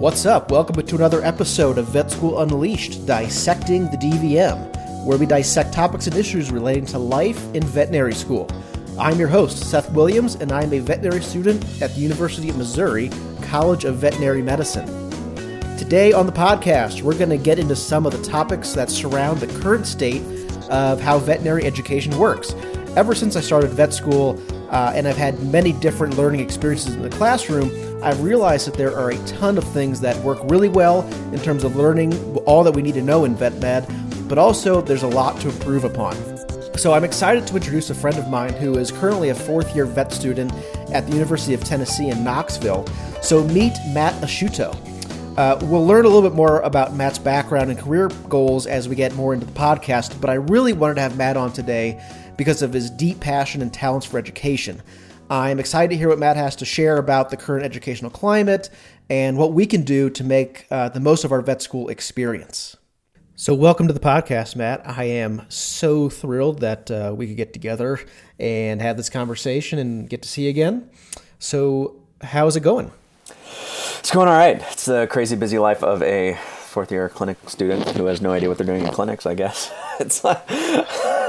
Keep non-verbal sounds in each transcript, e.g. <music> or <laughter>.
What's up? Welcome to another episode of Vet School Unleashed, dissecting the DVM, where we dissect topics and issues relating to life in veterinary school. I'm your host, Seth Williams, and I'm a veterinary student at the University of Missouri College of Veterinary Medicine. Today on the podcast, we're going to get into some of the topics that surround the current state of how veterinary education works. Ever since I started vet school, uh, and I've had many different learning experiences in the classroom, I've realized that there are a ton of things that work really well in terms of learning all that we need to know in vet med, but also there's a lot to improve upon. So I'm excited to introduce a friend of mine who is currently a fourth year vet student at the University of Tennessee in Knoxville. So meet Matt Asciutto. Uh, we'll learn a little bit more about Matt's background and career goals as we get more into the podcast, but I really wanted to have Matt on today because of his deep passion and talents for education. I'm excited to hear what Matt has to share about the current educational climate and what we can do to make uh, the most of our vet school experience. So, welcome to the podcast, Matt. I am so thrilled that uh, we could get together and have this conversation and get to see you again. So, how's it going? It's going all right. It's the crazy busy life of a fourth year clinic student who has no idea what they're doing in clinics, I guess. <laughs> It's like,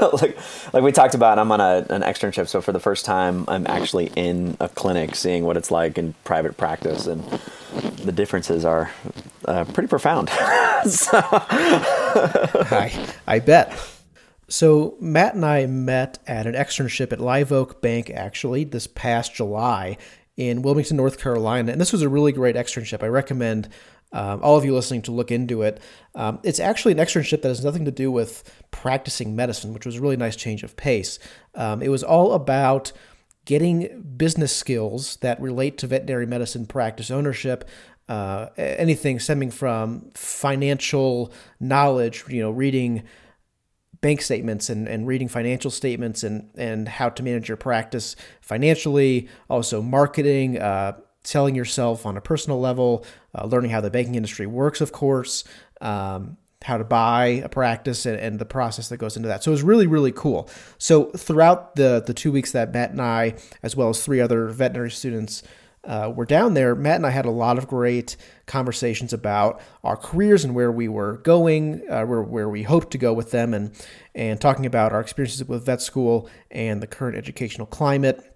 like, like we talked about, I'm on a, an externship. So for the first time, I'm actually in a clinic seeing what it's like in private practice. And the differences are uh, pretty profound. <laughs> so. <laughs> I, I bet. So Matt and I met at an externship at Live Oak Bank actually this past July in Wilmington, North Carolina, and this was a really great externship. I recommend um, all of you listening to look into it. Um, it's actually an externship that has nothing to do with practicing medicine, which was a really nice change of pace. Um, it was all about getting business skills that relate to veterinary medicine practice ownership. Uh, anything stemming from financial knowledge, you know, reading bank statements and, and reading financial statements and, and how to manage your practice financially, also marketing, uh, selling yourself on a personal level, uh, learning how the banking industry works, of course, um, how to buy a practice and, and, the process that goes into that. So it was really, really cool. So throughout the the two weeks that Matt and I, as well as three other veterinary students, uh, were down there, Matt and I had a lot of great conversations about our careers and where we were going, uh, where, where we hoped to go with them, and and talking about our experiences with vet school and the current educational climate.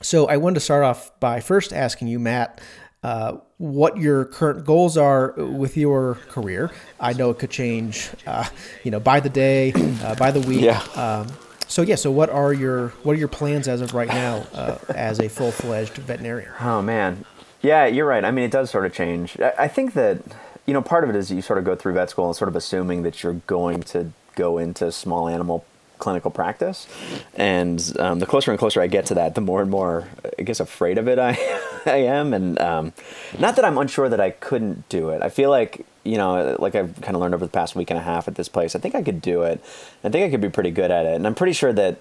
So I wanted to start off by first asking you, Matt, uh, what your current goals are with your career. I know it could change, uh, you know, by the day, uh, by the week. Yeah. Um, so yeah, so what are your what are your plans as of right now uh, as a full fledged veterinarian? Oh man, yeah, you're right. I mean, it does sort of change. I think that you know part of it is you sort of go through vet school and sort of assuming that you're going to go into small animal clinical practice. And um, the closer and closer I get to that, the more and more, I guess, afraid of it I, <laughs> I am. And um, not that I'm unsure that I couldn't do it. I feel like, you know, like I've kind of learned over the past week and a half at this place, I think I could do it. I think I could be pretty good at it. And I'm pretty sure that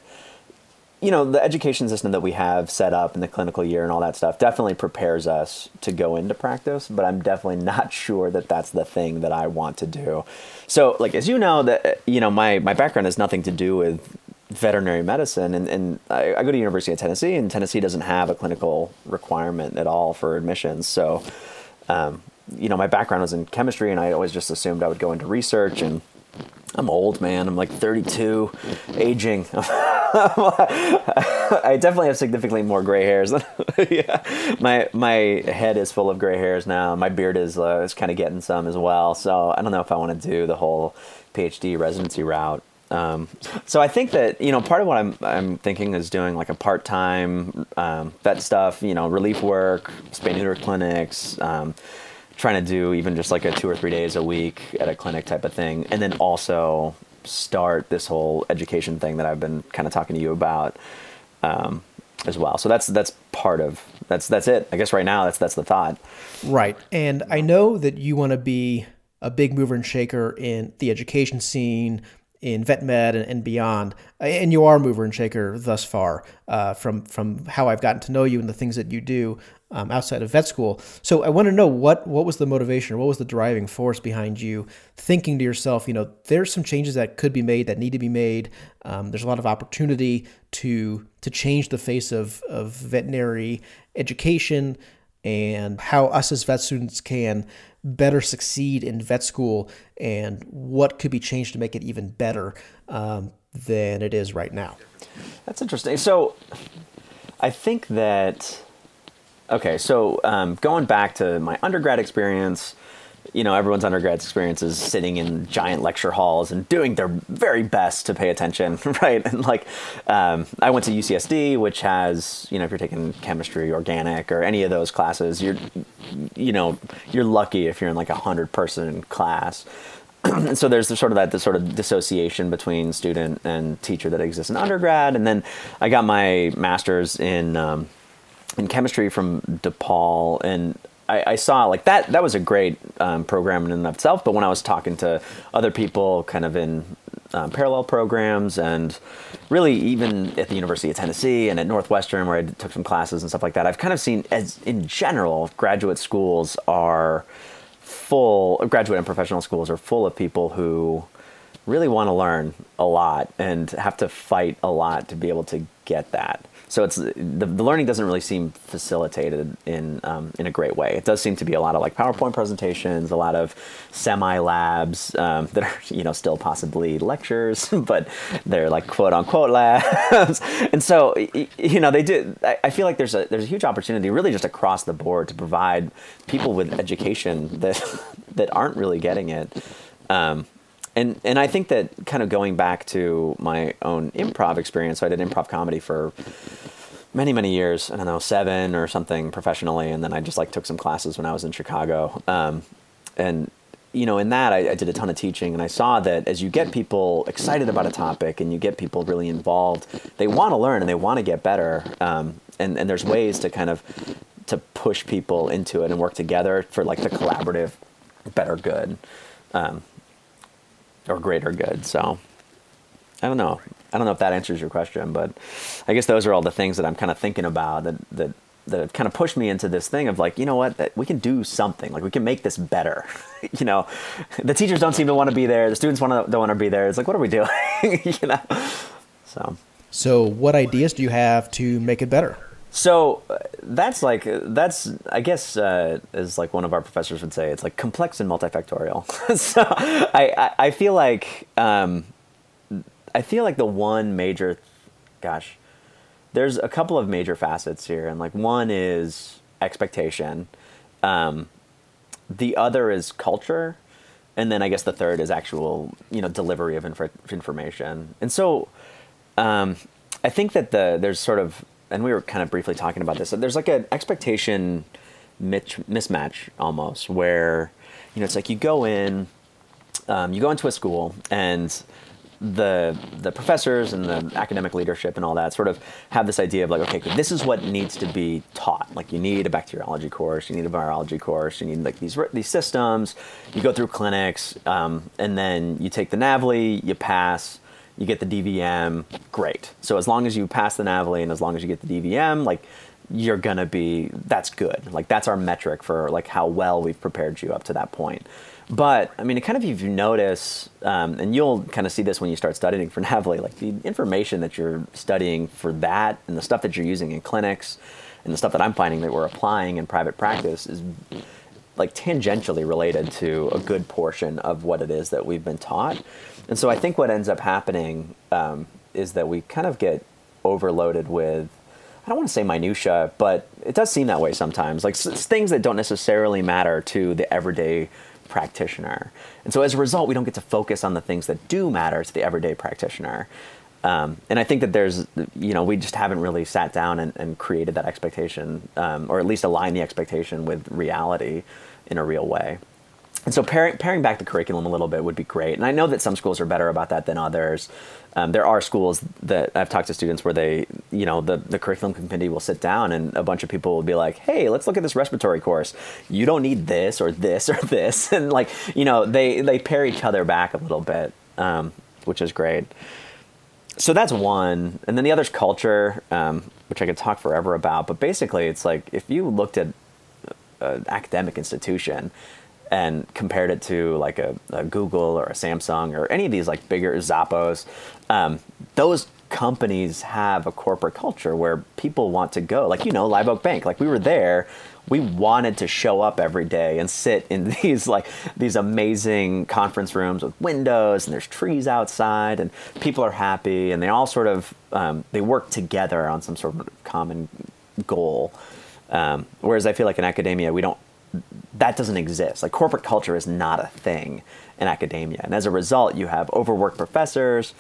you know the education system that we have set up in the clinical year and all that stuff definitely prepares us to go into practice but i'm definitely <laughs> not sure that that's the thing that i want to do. So like as you know that you know my my background has nothing to do with veterinary medicine and, and I, I go to university of tennessee and tennessee doesn't have a clinical requirement at all for admissions. So um, you know my background was in chemistry and i always just assumed i would go into research and I'm old, man. I'm like 32, aging. <laughs> I definitely have significantly more gray hairs. <laughs> yeah, my my head is full of gray hairs now. My beard is uh, is kind of getting some as well. So I don't know if I want to do the whole PhD residency route. Um, so I think that you know part of what I'm I'm thinking is doing like a part time um, vet stuff. You know, relief work, spay neuter clinics. Um, trying to do even just like a two or three days a week at a clinic type of thing, and then also start this whole education thing that I've been kind of talking to you about um, as well. So that's that's part of that's that's it. I guess right now that's that's the thought. Right, and I know that you want to be a big mover and shaker in the education scene, in vet med and, beyond. And you are a mover and shaker thus far uh, from from how I've gotten to know you and the things that you do um, outside of vet school. So I want to know what what was the motivation or what was the driving force behind you thinking to yourself, you know, there's some changes that could be made that need to be made. Um, there's a lot of opportunity to to change the face of of veterinary education. and how us as vet students can better succeed in vet school and what could be changed to make it even better um, than it is right now. That's interesting. So I think that, okay, so um, going back to my undergrad experience, you know, everyone's undergrad experience is sitting in giant lecture halls and doing their very best to pay attention, <laughs> right? And like, um, I went to UCSD, which has, you know, if you're taking chemistry, organic, or any of those classes, you're, you know, you're lucky if you're in like a hundred person class. <clears throat> and so there's sort of that the sort of dissociation between student and teacher that exists in undergrad. And then I got my master's in um, in chemistry from DePaul, and I, I, saw like that that was a great um, program in and of itself. But when I was talking to other people, kind of in um, parallel programs, and really even at the University of Tennessee and at Northwestern, where I took some classes and stuff like that, I've kind of seen as in general, graduate schools are full. Graduate and professional schools are full of people who really want to learn a lot and have to fight a lot to be able to get that so it's the, the learning doesn't really seem facilitated in um, in a great way. It does seem to be a lot of like PowerPoint presentations, a lot of semi labs um, that are you know still possibly lectures, <laughs> but they're like quote unquote labs. <laughs> and so you know they do. I feel like there's a there's a huge opportunity really just across the board to provide people with education that <laughs> that aren't really getting it. Um, and and I think that kind of going back to my own improv experience, so I did improv comedy for many many years. I don't know seven or something professionally, and then I just like took some classes when I was in Chicago. Um, and you know, in that I, I, did a ton of teaching, and I saw that as you get people excited about a topic and you get people really involved, they want to learn and they want to get better. Um, and and there's ways to kind of to push people into it and work together for like the collaborative better good. Um, or greater good. So I don't know. I don't know if that answers your question, but I guess those are all the things that I'm kind of thinking about that that that kind of pushed me into this thing of like, you know what, that we can do something. Like we can make this better. <laughs> you know, the teachers don't seem to want to be there. The students want to don't want to be there. It's like, what are we doing? <laughs> you know. So. So, what ideas do you have to make it better? So uh, that's like that's I guess uh, as like one of our professors would say, it's like complex and multifactorial. <laughs> so I, I, I feel like um, I feel like the one major, gosh, there's a couple of major facets here, and like one is expectation, um, the other is culture, and then I guess the third is actual you know delivery of inf- information. And so um, I think that the there's sort of and we were kind of briefly talking about this. There's like an expectation mismatch almost, where you know it's like you go in, um, you go into a school, and the the professors and the academic leadership and all that sort of have this idea of like, okay, this is what needs to be taught. Like you need a bacteriology course, you need a virology course, you need like these these systems. You go through clinics, um, and then you take the NAVLE, you pass you get the DVM, great. So as long as you pass the NAVLE and as long as you get the DVM, like you're gonna be that's good. Like that's our metric for like how well we've prepared you up to that point. But I mean, it kind of if you notice, um, and you'll kind of see this when you start studying for <laughs> NAVLE, like the information that you're studying for that and the stuff that you're using in clinics and the stuff that I'm finding that we're applying in private practice is like tangentially related to a good portion of what it is that we've been taught. And so I think what ends up happening um, is that we kind of get overloaded with I don't want to say minutia, but it does seem that way sometimes. Like s- things that don't necessarily matter to the everyday practitioner. And so as a result, we don't get to focus on the things that do matter to the everyday practitioner. Um, and I think that there's, you know, we just haven't really sat down and, and created that expectation, um, or at least aligned the expectation with reality in a real way. And so paring, paring back the curriculum a little bit would be great. And I know that some schools are better about that than others. Um, there are schools that I've talked to students where they, you know, the, the curriculum committee will sit down and a bunch of people will be like, hey, let's look at this respiratory course. You don't need this or this <laughs> or this. And like, you know, they, they pare each other back a little bit, um, which is great. So that's one. And then the other is culture, um, which I could talk forever about. But basically, it's like if you looked at an academic institution, and compared it to like a, a, Google or a Samsung or any of these like bigger Zappos, um, those companies have a corporate culture where people want to go. Like, you know, Live Oak Bank, like we were there, we wanted to show up every day and sit in <laughs> these like these amazing conference rooms with windows and there's trees outside and people are happy and they all sort of um, they work together on some sort of common goal. Um, whereas I feel like in academia we don't that doesn't exist. Like corporate culture is not a thing in academia, and as a result, you have overworked professors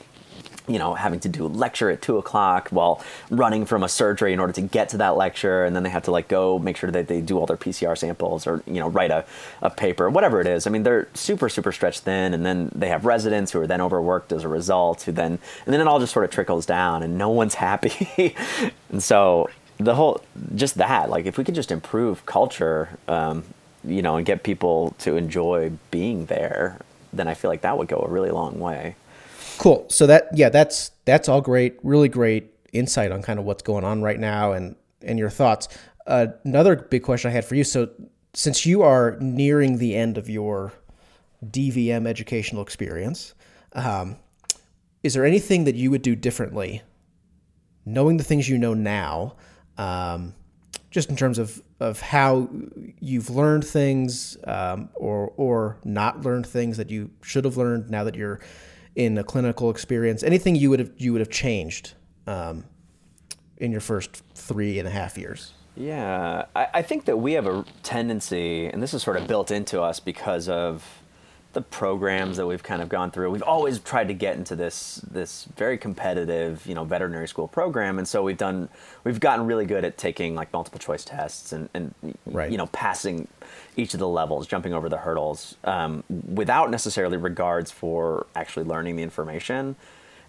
you know, having to do a lecture at two o'clock while running from a surgery in order to get to that lecture, and then they have to like go make sure that they do all their PCR samples or you know write a, a paper, whatever it is. I mean, they're super super stretched thin, and then they have residents who are then overworked as a result, who then and then it all just sort of trickles down, and no one's <laughs> happy, and so the whole just that like if we could just improve culture, um, you know, and get people to enjoy being there, then I feel like that would go a really long way. Cool. So that yeah, that's that's all great. Really great insight on kind of what's going on right now and and your thoughts. Uh, another big question I had for you. So since you are nearing the end of your DVM educational experience, um, is there anything that you would do differently, knowing the things you know now, um, just in terms of, of how you've learned things um, or or not learned things that you should have learned now that you're in a clinical experience? Anything you would have you would have changed um, in your first three and a half years? Yeah, I, I think that we have a tendency, and this is sort of built into us because of the programs that we've kind of gone through. We've always tried to get into this this very competitive, you know, veterinary school program, and so we've done we've gotten really good at taking like multiple choice tests and and right. you know passing each of the levels, jumping over the hurdles um, without necessarily regards for actually learning the information.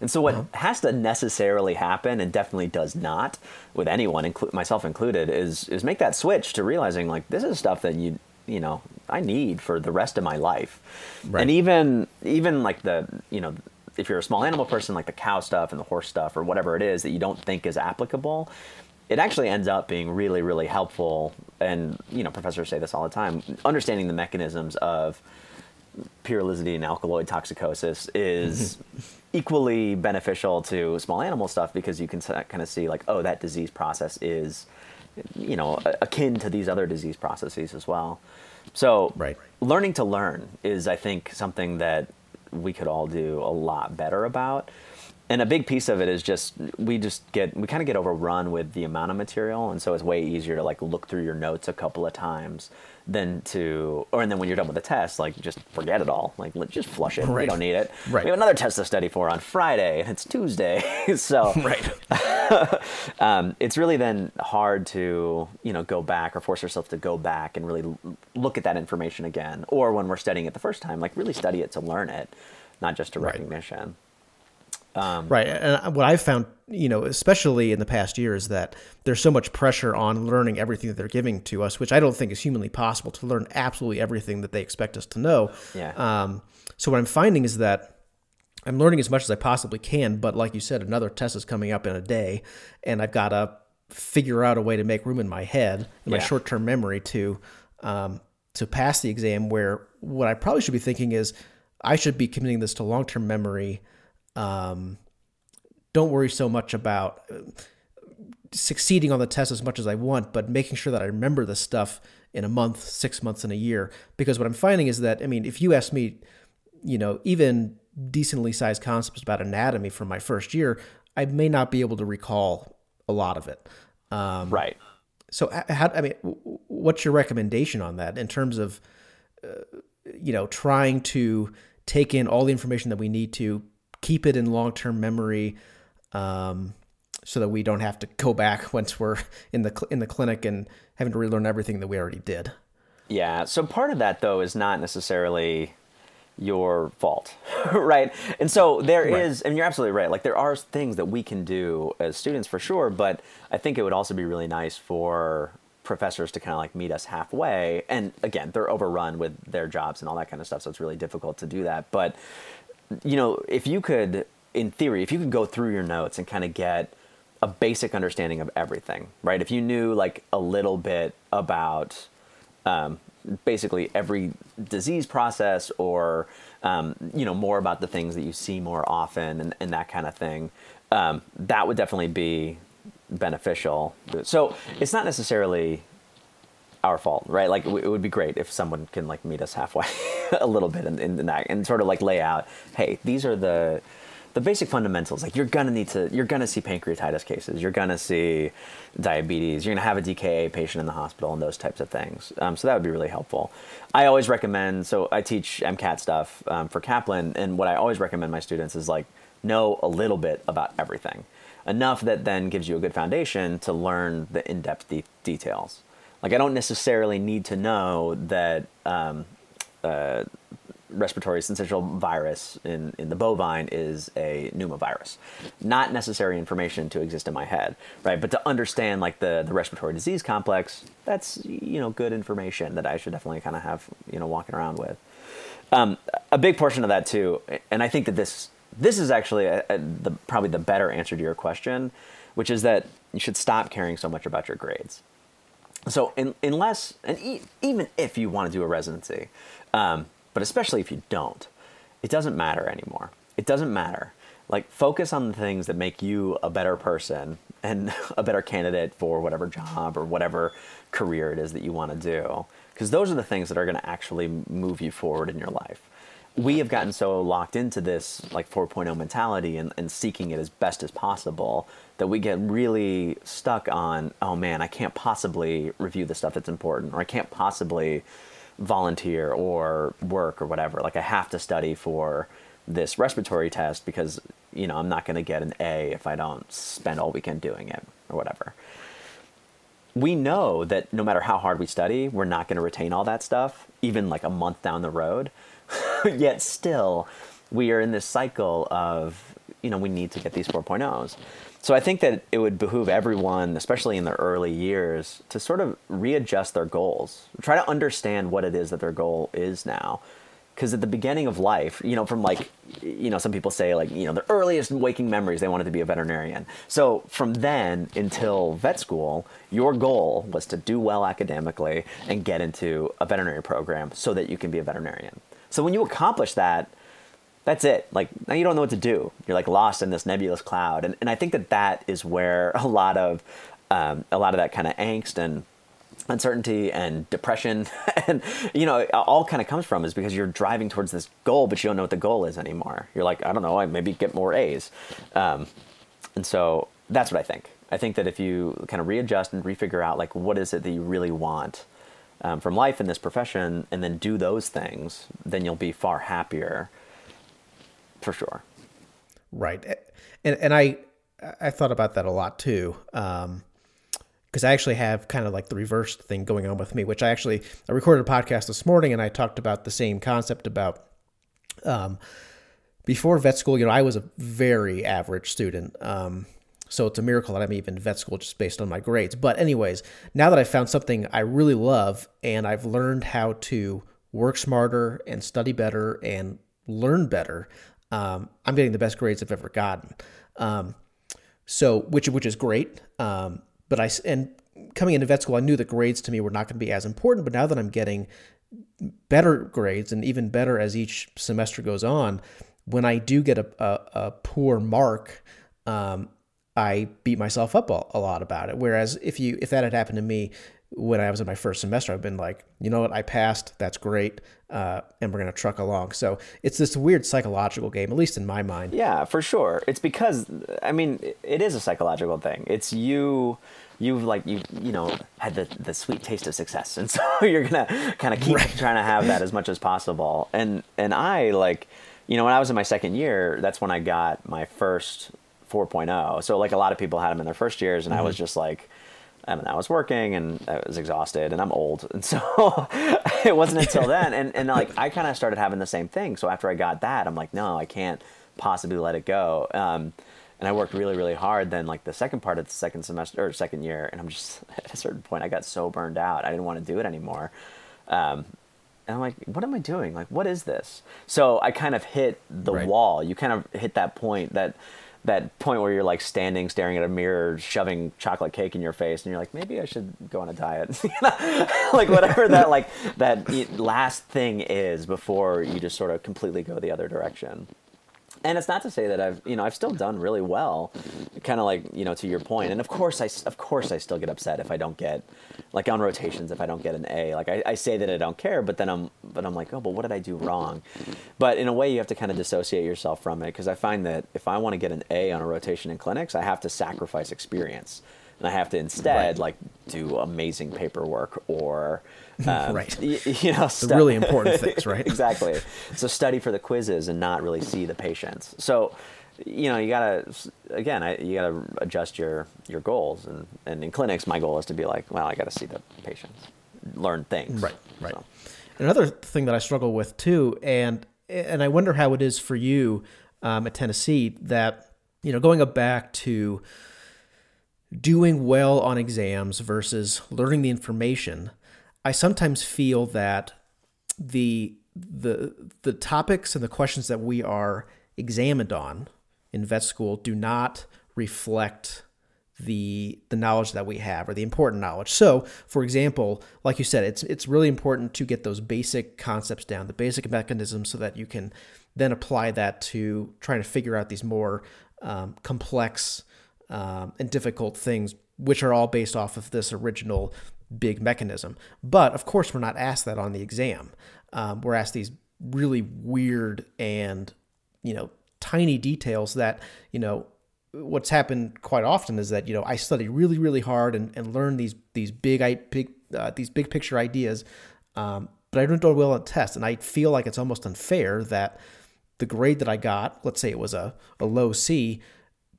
And so, what uh-huh. has to necessarily happen, and definitely does not, with anyone, inclu- myself included, is is make that switch to realizing like this is stuff that you you know I need for the rest of my life. Right. And even even like the you know if you're a small animal person like the cow stuff and the horse stuff or whatever it is that you don't think is applicable, it actually ends up being really really helpful and you know professors say this all the time understanding the mechanisms of pyrrolizidine alkaloid toxicosis is mm-hmm. equally beneficial to small animal stuff because you can kind of see like oh that disease process is you know akin to these other disease processes as well so right. learning to learn is i think something that we could all do a lot better about and a big piece of it is just we just get we kind of get overrun with the amount of material and so it's way easier to like look through your notes a couple of times than to or and then when you're done with the test like just forget it all like let's just flush it right. we don't need it right. we have another test to study for on friday and it's tuesday <laughs> so <laughs> right <laughs> um, it's really then hard to you know go back or force yourself to go back and really look at that information again or when we're studying it the first time like really study it to learn it not just to right. Um, right. And what I've found, you know, especially in the past year, is that there's so much pressure on learning everything that they're giving to us, which I don't think is humanly possible to learn absolutely everything that they expect us to know. Yeah. Um, so what I'm finding is that I'm learning as much as I possibly can, but like you said, another test is coming up in a day, and I've got to figure out a way to make room in my head, in my yeah. short-term memory, to um, to pass the exam. Where what I probably should be thinking is, I should be committing this to long-term memory um, don't worry so much about uh, succeeding on the test as much as I want, but making sure that I remember the stuff in a month, six months, in a year. Because what I'm finding is that, I mean, if you ask me, you know, even decently sized concepts about anatomy from my first year, I may not be able to recall a lot of it. Um, right. So, how, I mean, what's your recommendation on that in terms of, uh, you know, trying to take in all the information that we need to keep it in long term memory, um, so that we don't have to go back <laughs> once we're in the in the clinic and having to relearn everything that we already did. Yeah. So part of that though is not necessarily your fault, <laughs> right? And so there right. is, and you're absolutely right. Like there are things that we can do as students for sure, but I think it would also be really nice for professors to kind of like meet us halfway. And again, they're overrun with their jobs and all that kind of stuff, so it's really difficult to do that. But you know, if you could, in theory, if you could go through your notes and kind of get a basic understanding of everything, right? If you knew like a little bit about um, basically every disease process or um, you know, more about the things that you see more often and, and that kind of thing. Um, that would definitely be beneficial. So it's not necessarily our fault, right? Like it would be great if someone can like meet us halfway <laughs> a little bit in, in that and sort of like lay out, hey, these are the the basic fundamentals. Like you're gonna need to, you're gonna see pancreatitis cases, you're gonna see diabetes, you're gonna have a DKA patient in the hospital, and those types of things. Um, so that would be really helpful. I always recommend. So I teach MCAT stuff um, for Kaplan, and what I always recommend my students is like know a little bit about everything, enough that then gives you a good foundation to learn the in-depth de- details. Like I don't necessarily need to know that. Um, uh, respiratory syncytial virus in, in the bovine is a pneumovirus. Not necessary information to exist in my head, right? But to understand like the, the respiratory disease complex, that's, you know, good information that I should definitely kind of have, you know, walking around with. Um, a big portion of that too, and I think that this, this is actually a, a, the, probably the better answer to your question, which is that you should stop caring so much about your grades. So in, unless, and e- even if you want to do a residency, um, but especially if you don't, it doesn't matter anymore. It doesn't matter. Like, focus on the things that make you a better person and <laughs> a better candidate for whatever job or whatever career it is that you want to do. Because those are the things that are going to actually move you forward in your life. We have gotten so locked into this like 4.0 mentality and, and seeking it as best as possible that we get really stuck on, oh man, I can't possibly review the stuff that's important, or I can't possibly volunteer or work or whatever. Like I have to study for this respiratory test because you know I'm not going to get an A if I don't spend all weekend doing it or whatever. We know that no matter how hard we study, we're not going to retain all that stuff, even like a month down the road. <laughs> Yet still, we are in this cycle of you know we need to get these 4.0s. So I think that it would behoove everyone, especially in their early years, to sort of readjust their goals. Try to understand what it is that their goal is now. Because at the beginning of life, you know, from like, you know, some people say like, you know, the earliest waking memories, they wanted to be a veterinarian. So from then until vet school, your goal was to do well academically and get into a veterinary program so that you can be a veterinarian. So when you accomplish that, that's it. Like now you don't know what to do. You're like lost in this nebulous cloud, and and I think that that is where <laughs> a lot of um, a lot of that kind of angst and uncertainty and depression <laughs> and you know all kind of comes from is because you're driving towards this goal but you don't know what the goal is anymore you're like i don't know i maybe get more a's um, and so that's what i think i think that if you kind of readjust and refigure out like what is it that you really want um, from life in this profession and then do those things then you'll be far happier for sure. Right, and and I I thought about that a lot too. Um, because I actually have kind of like the reverse thing going on with me, which I actually I recorded a podcast this morning and I talked about the same concept about um, before vet school. You know, I was a very average student. Um, so it's a miracle that I'm even vet school just based on my grades. But anyways, now that I found something I really love and I've learned how to work smarter and study better and learn better, um, I'm getting the best grades I've ever gotten. Um, so which which is great. Um, but I and coming into vet school, I knew that grades to me were not going to be as important. But now that I'm getting better grades and even better as each semester goes on, when I do get a, a, a poor mark, um, I beat myself up a, lot about it. Whereas if you if that had happened to me when I was in my first semester, I've been like, you know what, I passed. That's great, uh, and we're gonna truck along. So it's this weird psychological game, at least in my mind. Yeah, for sure. It's because I mean, it is a psychological thing. It's you. You've like you you know had the the sweet taste of success, and <laughs> so you're gonna kind of keep right. trying to have that as much as possible. And and I like, you know, when I was in my second year, that's when I got my first 4.0. So like a lot of people had them in their first years, and mm-hmm. I was just like I mean, I was working and I was exhausted and I'm old. And so <laughs> it wasn't until then. And, and like, I kind of started having the same thing. So after I got that, I'm like, no, I can't possibly let it go. Um, and I worked really, really hard. Then like the second part of the second semester or second year, and I'm just <laughs> at a certain point, I got so burned out. I didn't want to do it anymore. Um, and I'm like, what am I doing? Like, what is this? So I kind of hit the right. wall. You kind of hit that point that that point where you're like standing, staring at a mirror, shoving chocolate cake in your face, and you're like, maybe I should go on a diet, <laughs> <laughs> like whatever that like that last thing is before you just sort of completely go the other direction and it's not to say that I've you know I've still done really well, kind of like you know to your point. And of course I of course I still get upset if I don't get like on rotations if I don't get an A. Like I, I say that I don't care, but then I'm but I'm like oh but what did I do wrong? But in a way you have to kind of dissociate yourself from it because I find that if I want to get an A on a rotation in clinics, I have to sacrifice experience and I have to instead right. like do amazing paperwork or <laughs> um, right, you, you know, the really important things, <laughs> right? exactly. <laughs> So study for the quizzes and not really see the patients. So you know you gotta again I, you gotta adjust your your goals and and in clinics my goal is to be like well I gotta see the patients learn things right right so. another thing that I struggle with too and and I wonder how it is for you um, at Tennessee that you know going back to doing well on exams versus learning the information, I sometimes feel that the the the topics and the questions that we are examined on in vet school do not reflect the the knowledge that we have or the important knowledge. So, for example, like you said, it's it's really important to get those basic concepts down, the basic mechanisms, so that you can then apply that to trying to figure out these more um, complex um, and difficult things, which are all based off of this original big mechanism. But of course, we're not asked that on the exam. Um, we're asked these really weird and you know tiny details that you know what's happened quite often is that you know I study really really hard and, and learn these these big big uh, these big picture ideas, um, but I don't do well on tests, and I feel like it's almost unfair that the grade that I got, let's say it was a, a low C,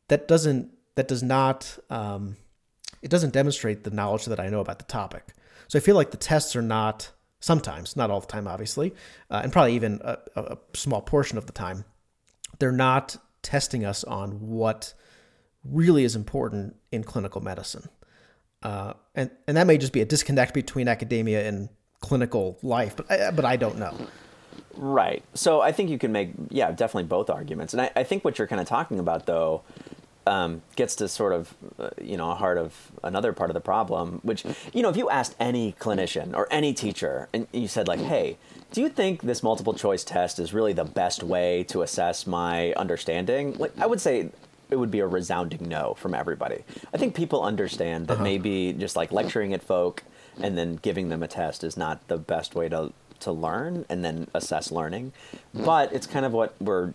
that doesn't that does not um, it doesn't demonstrate the knowledge that I know about the topic. So I feel like the tests are not sometimes, not all the time, obviously, uh, and probably even a, a, small portion of the time, they're not testing us on what really is important in clinical medicine. Uh, and and that may just be a disconnect between academia and clinical life, but I, but I don't know. Right. So I think you can make yeah definitely both arguments, and I, I think what you're kind of talking about though um, gets to sort of, uh, you know, a heart of another part of the problem, which, you know, if you asked any clinician or any teacher and you said, like, hey, do you think this multiple choice test is really the best way to assess my understanding? Like, I would say it would be a resounding no from everybody. I think people understand that uh-huh. maybe just like lecturing at folk and then giving them a test is not the best way to to learn and then assess learning. But it's kind of what we're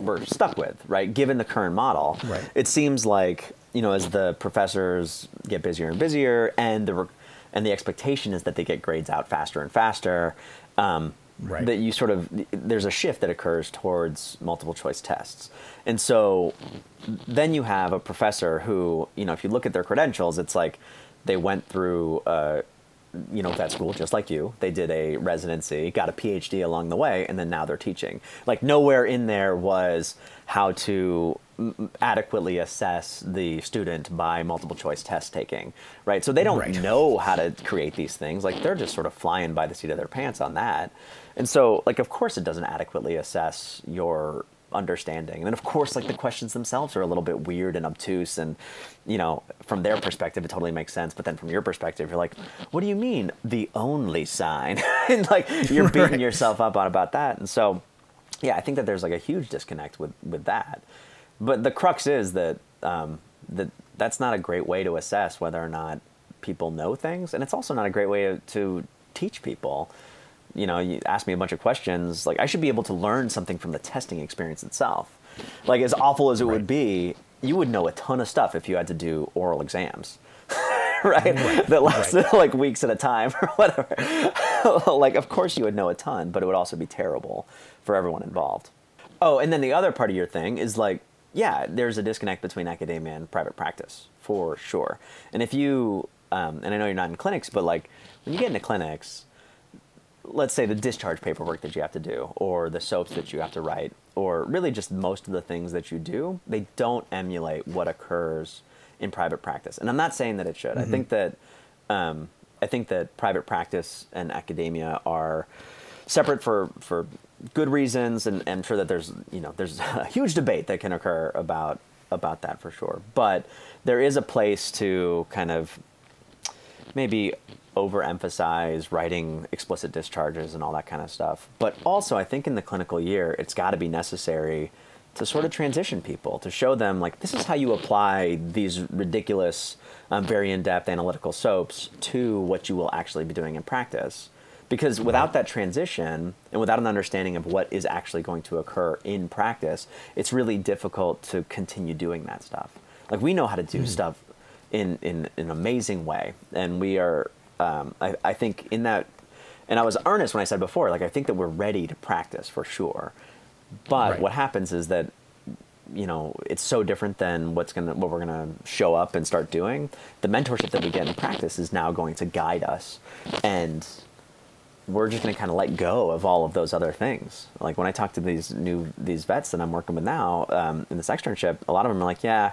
we're stuck with, right? Given the current model, right. it seems like you know as the professors get busier and busier, and the and the expectation is that they get grades out faster and faster. Um, right. That you sort of there's a shift that occurs towards multiple choice tests, and so then you have a professor who you know if you look at their credentials, it's like they went through. Uh, you know vet school just like you. They did a residency got a phd along the way and then now they're teaching. Like nowhere in there was how to adequately assess the student by multiple choice test taking right? So they don't right. know how to create these things. Like they're just sort of flying by the seat of their pants on that. And so like of course it doesn't adequately assess your understanding. And then of course like the questions themselves are a little bit weird and obtuse and you know, from their perspective it totally makes sense, but then from your perspective you're like, what do you mean the only sign? <laughs> and like you're <laughs> beating right. yourself up on about that. And so yeah, I think that there's like a huge disconnect with with that. But the crux is that um, that that's not a great way to assess whether or not people know things, and it's also not a great way to, to teach people you know, you ask me a bunch of questions, like I should be able to learn something from the testing experience itself. Like as awful as it right. would be, you would know a ton of stuff if you had to do oral exams. <laughs> right? right? That lasted right. <laughs> like weeks at a time or whatever. <laughs> like of course you would know a ton, but it would also be terrible for everyone involved. Oh, and then the other part of your thing is like, yeah, there's a disconnect between academia and private practice for sure. And if you, um, and I know you're not in clinics, but like when you get into clinics, let's say the discharge paperwork that you have to do or the soaps that you have to write or really just most of the things that you do they don't emulate what occurs in private practice and i'm not saying that it should mm-hmm. i think that um, i think that private practice and academia are separate for for good reasons and, and I'm sure that there's you know there's <laughs> a huge debate that can occur about about that for sure. But there is a place to kind of maybe overemphasize writing explicit discharges and all that kind of stuff. But also, I think in the clinical year, it's got to be necessary to sort of transition people to show them like this is how you apply these ridiculous, um, very in-depth analytical soaps to what you will actually be doing in practice. Because without that transition and without an understanding of what is actually going to occur in practice, it's really difficult to continue doing that stuff. Like we know how to do mm. stuff in, in, in, an amazing way, and we are. Um, I, I think in that, and I was earnest when I said before. Like I think that we're ready to practice for sure, but right. what happens is that you know it's so different than what's gonna what we're gonna show up and start doing. The mentorship that we get in practice is now going to guide us, and we're just going to kind of let go of all of those other things. Like when I talk to these new these vets that I'm working with now um, in this externship, a lot of them are like, "Yeah,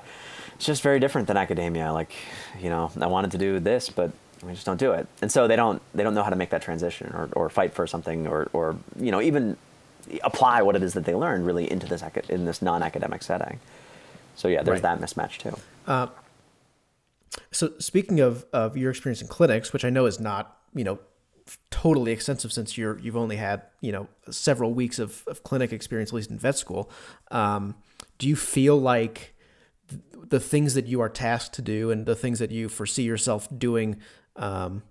it's just very different than academia. Like, you know, I wanted to do this, but we just don't do it." And so they don't they don't know how to make that transition or, or fight for something or or you know even apply what it is that they learned really into this in this non academic setting. So yeah, there's right. that mismatch too. Uh, so speaking of of your experience in clinics, which I know is not you know totally extensive since you're you've only had you know several weeks of, of clinic experience at least in vet school um, do you feel like the things that you are tasked to do and the things that you foresee yourself doing um,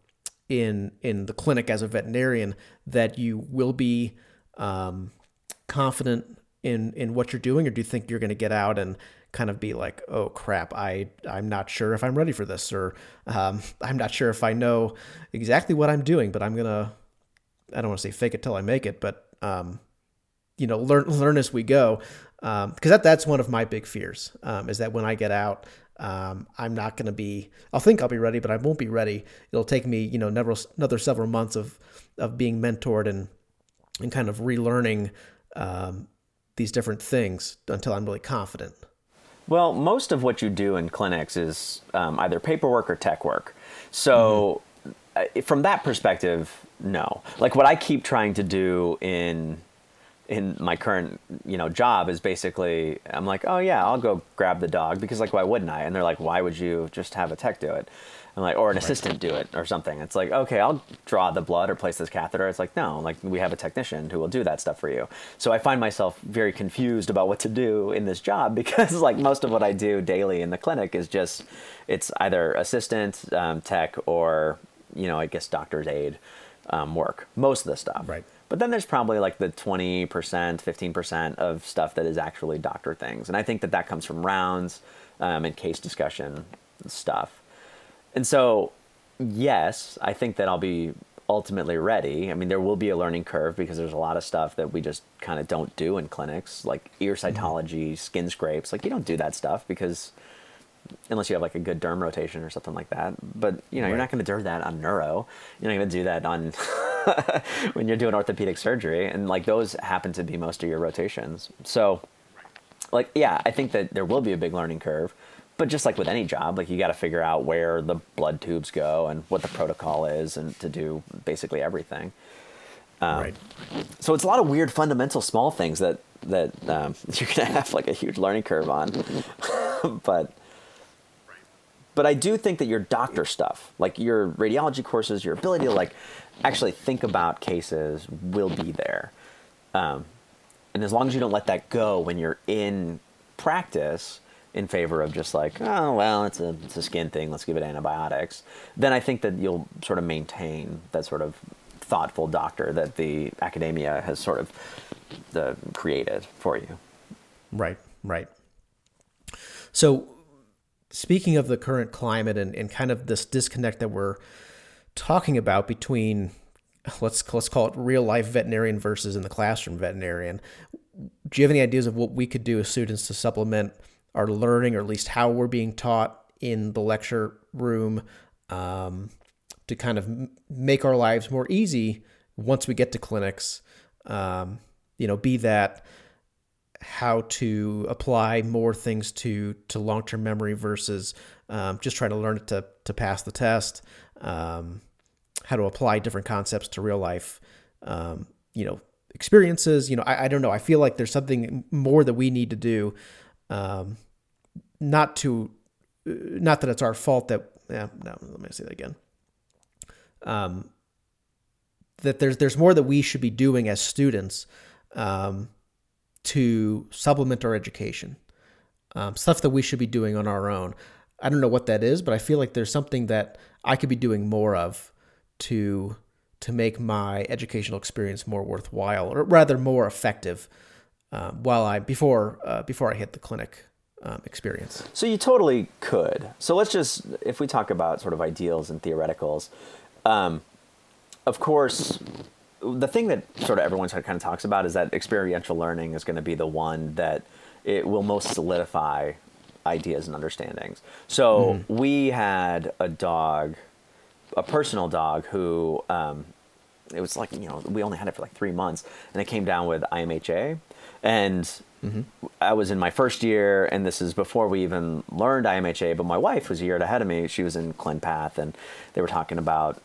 in in the clinic as a veterinarian that you will be um, confident in in what you're doing or do you think you're going to get out and kind of be like, oh crap, I I'm not sure if I'm ready for this, or um, <laughs> I'm not sure if I know exactly what I'm doing, but I'm gonna I don't want to say fake it till I make it, but um, you know, learn <laughs> learn as we go, because um, that that's one of my big fears um, is that when I get out. Um, I'm not going to be. I'll think I'll be ready, but I won't be ready. It'll take me, you know, never, another several months of of being mentored and and kind of relearning um, these different things until I'm really confident. Well, most of what you do in clinics is um, either paperwork or tech work. So, mm-hmm. from that perspective, no. Like what I keep trying to do in in my current you know job is basically I'm like, oh yeah, I'll go grab the dog because like why wouldn't I? And they're like, why would you just have a tech do it? I'm like, or an assistant do it or something. It's like, okay, I'll draw the blood or place this catheter. It's like, no, like we have a technician who will do that stuff for you. So I find myself very confused about what to do in this job <laughs> because like most of what I do daily in the clinic is just, it's either assistant, um, tech, or, you know, I guess doctor's aid um, work, most of the stuff. Right. But then there's probably like the 20%, 15% of stuff that is actually doctor things. And I think that that comes from rounds um, and case discussion stuff. And so, yes, I think that I'll be ultimately ready. I mean, there will be a learning curve because there's a lot of stuff that we just kind of don't do in clinics, like ear mm-hmm. cytology, mm-hmm. skin scrapes. Like, you don't do that stuff because unless you have like a good derm rotation or something like that. But, you know, right. you're not going to do that on neuro. You're not going to do that on <laughs> when you're doing orthopedic surgery. And like those happen to be most of your rotations. So, like, yeah, I think that there will be a big learning curve but just like with any job, like you got to figure out where the blood tubes go and what the protocol is, and to do basically everything. Um, right. So it's a lot of weird, fundamental, small things that that um, <laughs> you're gonna have like a huge learning curve on. <laughs> but but I do think that your doctor stuff, like your radiology courses, your ability to like actually think about cases, will be there. Um, and as long as you don't let that go when you're in practice, in favor of just like, oh well, it's a it's a skin thing. Let's give it antibiotics. Then I think that you'll sort of maintain that sort of thoughtful doctor that the academia has sort of the, created for you. Right, right. So, speaking of the current climate and, and kind of this disconnect that we're talking about between let's let's call it real life veterinarian versus in the classroom veterinarian. Do you have any ideas of what we could do as students to supplement our learning, or at least how we're being taught in the lecture room, um, to kind of make our lives more easy once we get to clinics. Um, you know, be that how to apply more things to to long term memory versus um, just trying to learn it to to pass the test. Um, how to apply different concepts to real life. Um, you know, experiences. You know, I, I don't know. I feel like there's something more that we need to do um, not to, not that it's our fault that. Yeah, no. Let me say that again. Um, that there's there's more that we should be doing as students um, to supplement our education. Um, stuff that we should be doing on our own. I don't know what that is, but I feel like there's something that I could be doing more of to to make my educational experience more worthwhile, or rather more effective. Uh, while I before uh, before I hit the clinic um, experience. So you totally could. So let's just if we talk about sort of ideals and theoreticals. Um, of course, the thing that sort of everyone kind of talks about is that experiential learning is going to be the one that it will most solidify ideas and understandings. So mm. we had a dog, a personal dog who um, it was like you know we only had it for like three months, and it came down with IMHA, and mm-hmm. I was in my first year, and this is before we even learned IMHA. But my wife was a year ahead of me; she was in ClinPath, and they were talking about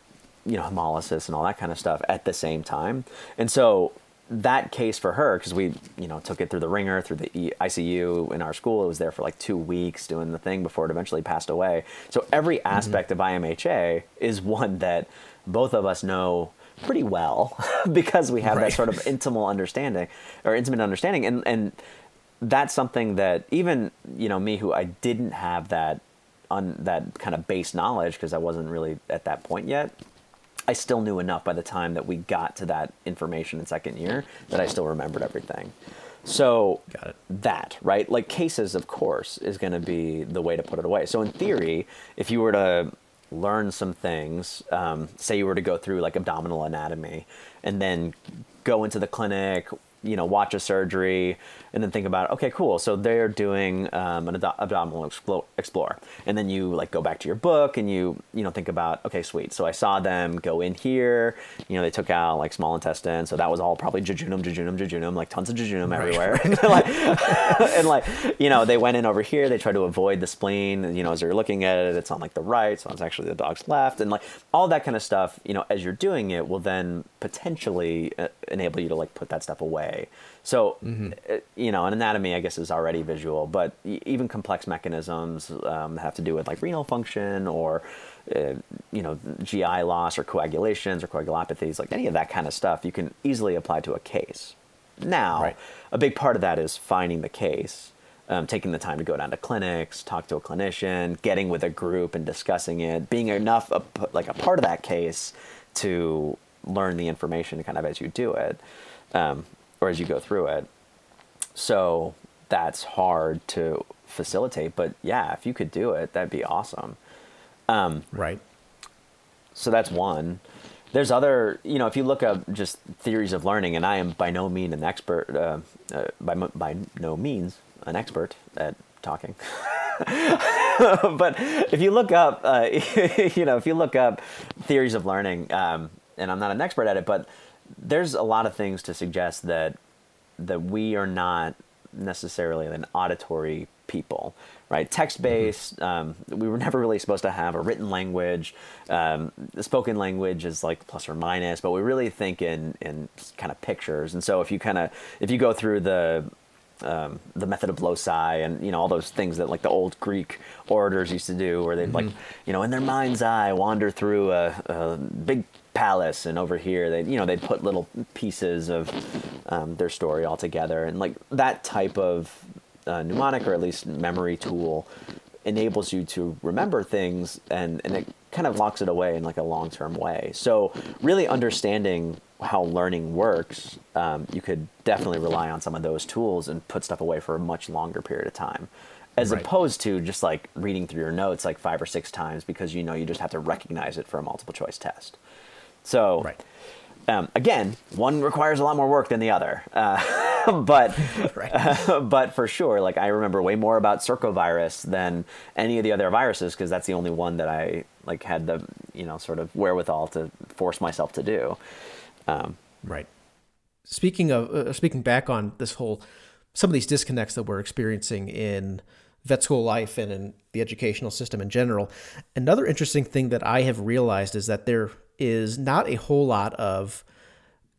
you know hemolysis and all that kind of stuff at the same time. And so that case for her, because we you know took it through the wringer, through the ICU in our school. It was there for like two weeks doing the thing before it eventually passed away. So every mm-hmm. aspect mm-hmm. of IMHA is one that both of us know pretty well <laughs> because we have right. that sort of intimate understanding or intimate understanding and and that's something that even you know me who I didn't have that on that kind of base knowledge because I wasn't really at that point yet I still knew enough by the time that we got to that information in second year that I still remembered everything. So that, right? Like cases, of course, is going to be the way to put it away. So in theory, if you were to learn some things, um, say you were to go through like abdominal anatomy and then go into the clinic, you know, watch a surgery, and then think about, okay, cool. So they're doing um, an ad- abdominal explore, and then you like go back to your book and you you know think about, okay, sweet. So I saw them go in here. You know, they took out like small intestine, so that was all probably jejunum, jejunum, jejunum, like tons of jejunum right. everywhere. <laughs> and, like, <laughs> and like you know, they went in over here. They tried to avoid the spleen. You know, as you're looking at it, it's on like the right, so it's actually the dog's left, and like all that kind of stuff. You know, as you're doing it, will then potentially uh, enable you to like put that stuff away. So, mm-hmm. Uh, you know, an anatomy, I guess, is already visual, but even complex mechanisms um, have to do with like renal function or, uh, you know, GI loss or coagulations or coagulopathies, like any of that kind of stuff, you can easily apply to a case. Now, right. a big part of that is finding the case. Um, taking the time to go down to clinics, talk to a clinician, getting with a group and discussing it, being enough a, like a part of that case to learn the information kind of as you do it. Um, or as you go through it. So that's hard to facilitate. But yeah, if you could do it, that'd be awesome. Um, right. So that's one. There's other, you know, if you look up just theories of learning, and I am by no means an expert, uh, uh, by by no means an expert at talking. <laughs> but if you look up, uh, <laughs> you know, if you look up theories of learning, um, and I'm not an expert at it, but there's a lot of things to suggest that that we are not necessarily an auditory people, right? Text based. Mm-hmm. Um, we were <laughs> never really supposed to have a written language. Um, the spoken language is like plus or minus, but we really think in in kind of pictures. And so if you kind of if you go through the um, the method of loci and you know all those things that like the old Greek orators used to do, where they'd mm-hmm. like you know in their mind's eye wander through a, a big palace and over here they you know they'd put little pieces of um, their story all together. And like that type of uh, mnemonic or at least memory tool enables you to remember things and and it kind of locks it away in like a long-term way. So really understanding how learning works um, you could definitely rely on some of those tools and put stuff away for a much longer period of time. As right. opposed to just like reading through your notes like five or six times because you know you just have to recognize it for a multiple choice test so, right. um, again, one requires a lot more work than the other. Uh, <laughs> but, <laughs> uh, <laughs> but for sure, like I remember way more about circovirus than any of the other viruses because that's the only one that I like had the you know sort of wherewithal to force myself to do. Um, right. Speaking of uh, speaking back on this whole some of these disconnects that we're experiencing in vet school life and in the educational system in general. Another interesting thing that I have realized is that there is not a whole lot of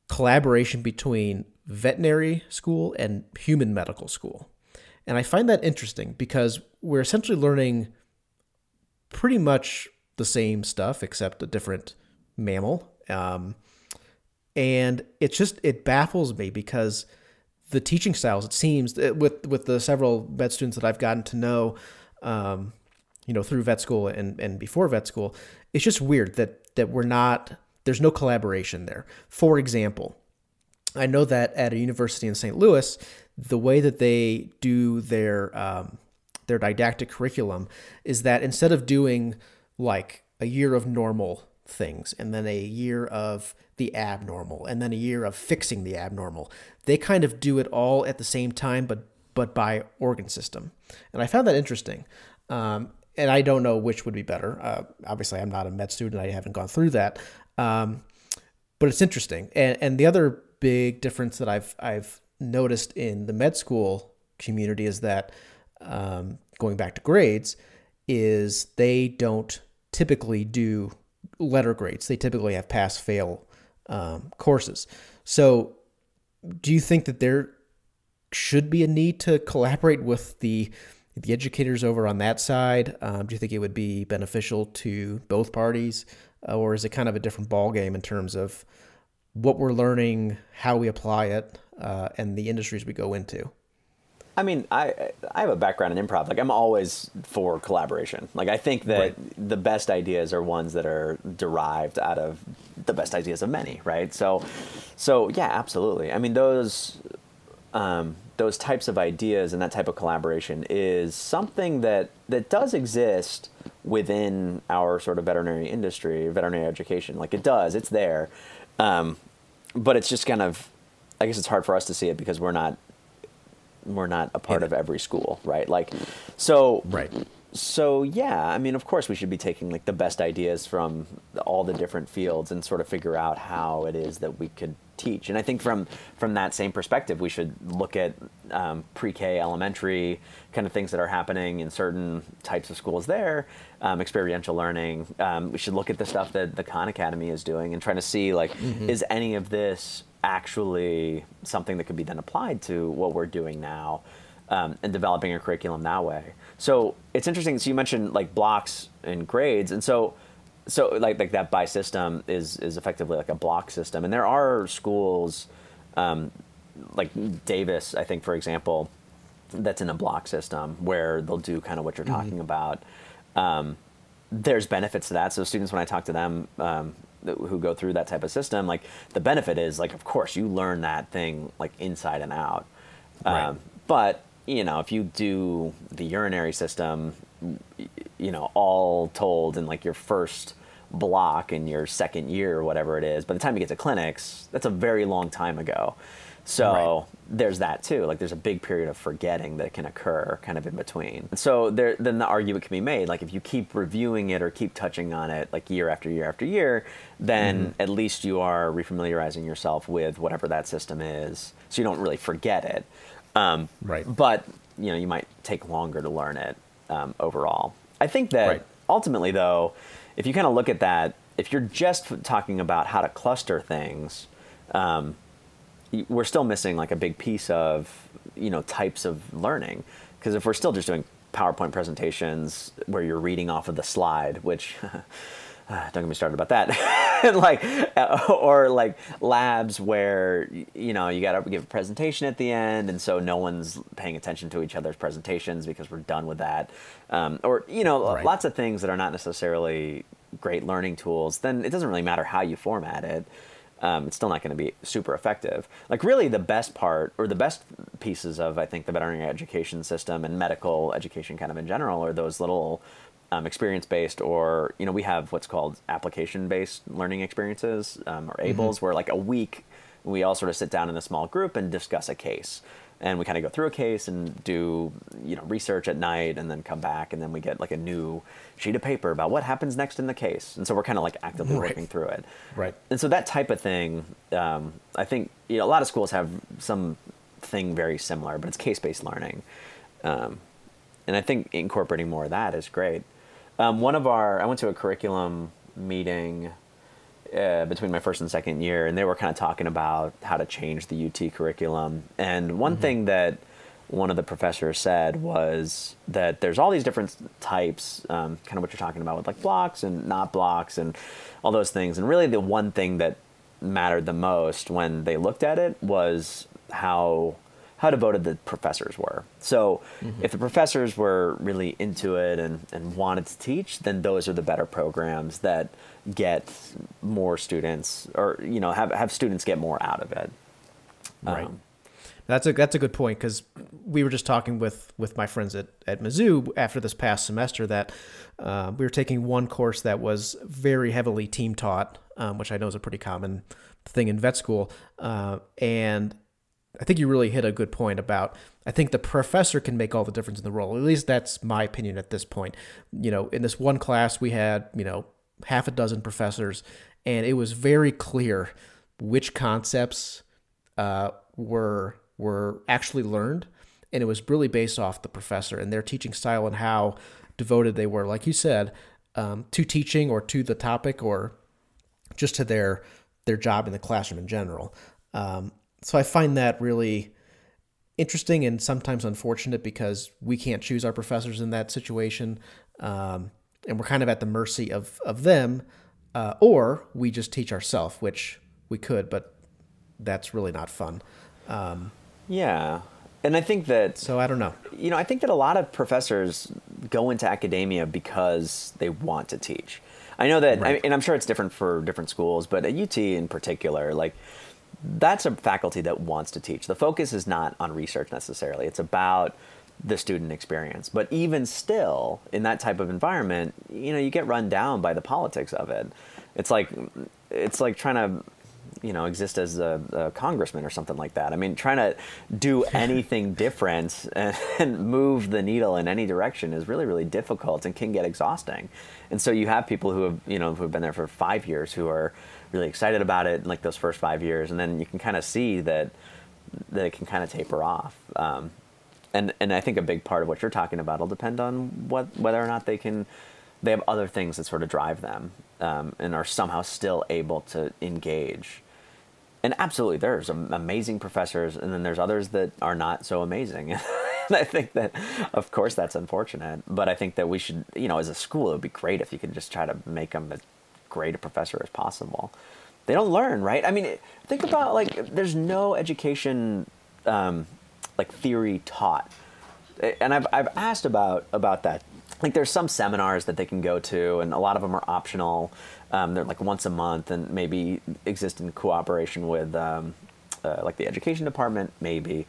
collaboration between veterinary school and human medical school. And I find that interesting because we're essentially learning pretty much the same stuff except a different mammal. Um, and it's just it baffles me because the teaching styles it seems with with the several vet students that I've gotten to know um, you know through vet school and and before vet school it's just weird that that we're not there's no collaboration there for example I know that at a university in St. Louis the way that they do their um, their didactic curriculum is that instead of doing like a year of normal things and then a year of the abnormal and then a year of fixing the abnormal. They kind of do it all at the same time, but but by organ system. And I found that interesting. Um, and I don't know which would be better. Uh, obviously, I'm not a med student. I haven't gone through that. Um, but it's interesting. And, and the other big difference that I've I've noticed in the med school community is that um, going back to grades is they don't typically do letter grades. They typically have pass fail um, courses. So, do you think that there should be a need to collaborate with the the educators over on that side? Um, do you think it would be beneficial to both parties, uh, or is it kind of a different ball game in terms of what we're learning, how we apply it, uh, and the industries we go into? I mean, I I have a background in improv. Like I'm always for collaboration. Like I think that right. the best ideas are ones that are derived out of the best ideas of many, right? So, so yeah, absolutely. I mean, those um, those types of ideas and that type of collaboration is something that that does exist within our sort of veterinary industry, veterinary education. Like it does, it's there, um, but it's just kind of I guess it's hard for us to see it because we're not we're not a part of every school, right? Like, so right. So yeah, I mean, of course, we should be taking like the best ideas from all the different fields and sort of figure out how it is that we could teach. And I think from from that same perspective, we should look at um, pre-K, elementary kind of things that are happening in certain types of schools there, um, experiential learning. Um, we should look at the stuff that the Khan Academy is doing and trying to see like, mm-hmm. is any of this actually something that could be then applied to what we're doing now um, and developing a curriculum that way. So it's interesting. So you mentioned like blocks and grades, and so so like like that by system is is effectively like a block system, and there are schools um, like Davis, I think, for example, that's in a block system where they'll do kind of what you're mm-hmm. talking about. Um, there's benefits to that. So students, when I talk to them, um, who go through that type of system, like the benefit is like, of course, you learn that thing like inside and out. Right. Um, but you know, if you do the urinary system, you know, all told in like your first block in your second year or whatever it is, by the time you get to clinics, that's a very long time ago. So right. there's that too. Like there's a big period of forgetting that can occur kind of in between. And so there, then the argument can be made like if you keep reviewing it or keep touching on it like year after year after year, then mm-hmm. at least you are refamiliarizing yourself with whatever that system is, so you don't really forget it. Um, right. But you know you might take longer to learn it um, overall. I think that right. ultimately though, if you kind of look at that, if you're just talking about how to cluster things. Um, we're still missing like a big piece of you know types of learning because if we're still just doing PowerPoint presentations where you're reading off of the slide, which <laughs> <sighs> don't get me started about that, <laughs> like or like labs where you know you got to give a presentation at the end, and so no one's paying attention to each other's presentations because we're done with that, um, or you know right. lots of things that are not necessarily great learning tools. Then it doesn't really matter how you format it um, it's still not going to be super effective. Like really, the best part or the best pieces of I think the veterinary education system and medical education kind of in general are those little um, experience based or you know we have what's called application based learning experiences um, or ABLES mm-hmm. where like a week we all sort of sit down in a small group and discuss a case. And we kind of go through a case and do you know research at night and then come back and then we get like a new sheet of paper about what happens next in the case. And so we're kind of like actively right. working through it. Right. And so that type of thing um, i think you know a lot of schools have some thing very similar but it's case-based learning. Um, and i think incorporating more of that is great um, one of our i went to a curriculum meeting uh, between my first and second year, and they were kind of talking about how to change the UT curriculum. And one mm-hmm. thing that one of the professors said was that there's all these different types, um, kind of what you're talking about with like blocks and not blocks and all those things. And really, the one thing that mattered the most when they looked at it was how how devoted the professors were. So mm-hmm. if the professors were really into it and, and wanted to teach, then those are the better programs that get more students or you know have have students get more out of it. Right. Um, that's a that's a good point because we were just talking with with my friends at at Mizzou after this past semester that uh, we were taking one course that was very heavily team taught, um, which I know is a pretty common thing in vet school, uh, and I think you really hit a good point about I think the professor can make all the difference in the role. At least that's my opinion at this point. You know, in this one class we had, you know, half a dozen professors and it was very clear which concepts uh, were were actually learned and it was really based off the professor and their teaching style and how devoted they were like you said um, to teaching or to the topic or just to their their job in the classroom in general um, so i find that really interesting and sometimes unfortunate because we can't choose our professors in that situation um, and we're kind of at the mercy of of them uh, or we just teach ourselves which we could but that's really not fun um, yeah. And I think that. So I don't know. You know, I think that a lot of professors go into academia because they want to teach. I know that, right. and I'm sure it's different for different schools, but at UT in particular, like, that's a faculty that wants to teach. The focus is not on research necessarily, it's about the student experience. But even still, in that type of environment, you know, you get run down by the politics of it. It's like, it's like trying to you know exist as a, a, congressman or something like that. I mean, trying to do <laughs> anything different and, and, move the needle in any direction is really really difficult and can get exhausting. And so you have people who have you know who have been there for five years who are really excited about it, in like those first five years, and then you can kind of see that that it can kind of taper off. Um, and and I think a big part of what you're talking about will depend on what whether or not they can they have other things that sort of drive them um, and are somehow still able to engage and absolutely there's amazing professors and then there's others that are not so amazing <laughs> and i think that of course that's unfortunate but i think that we should you know as a school it would be great if you could just try to make them great a professor as possible. They don't learn right? I mean think about like there's no education um, like theory taught. And I've, I've asked about about that. Like there's some seminars that they can go to and a lot of them are optional. Um, they're like once a month and maybe exist in cooperation with um, uh, like the education department, maybe.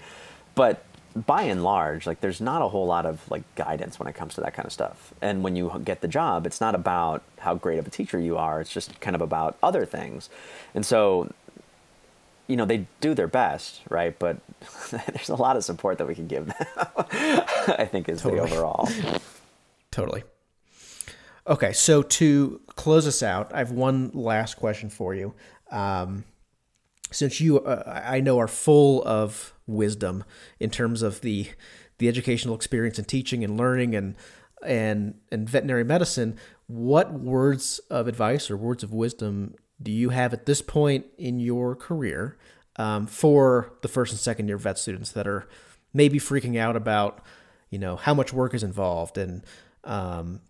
But by and large, like there's not a whole lot of like guidance when it comes to that kind of stuff. And when you get the job, it's not about how great of a teacher you are. It's just kind of about other things. And so, you know, they do their best, right? But <laughs> there's a lot of support that we can give them. <laughs> I think is totally. the overall. Totally. Okay, so to close us out, I have one last question for you. Um, since you, uh, I know, are full of wisdom in terms of the the educational experience and teaching and learning and and and veterinary medicine, what words of advice or words of wisdom do you have at this point in your career um, for the first and second year vet students that are maybe freaking out about, you know, how much work is involved? And um,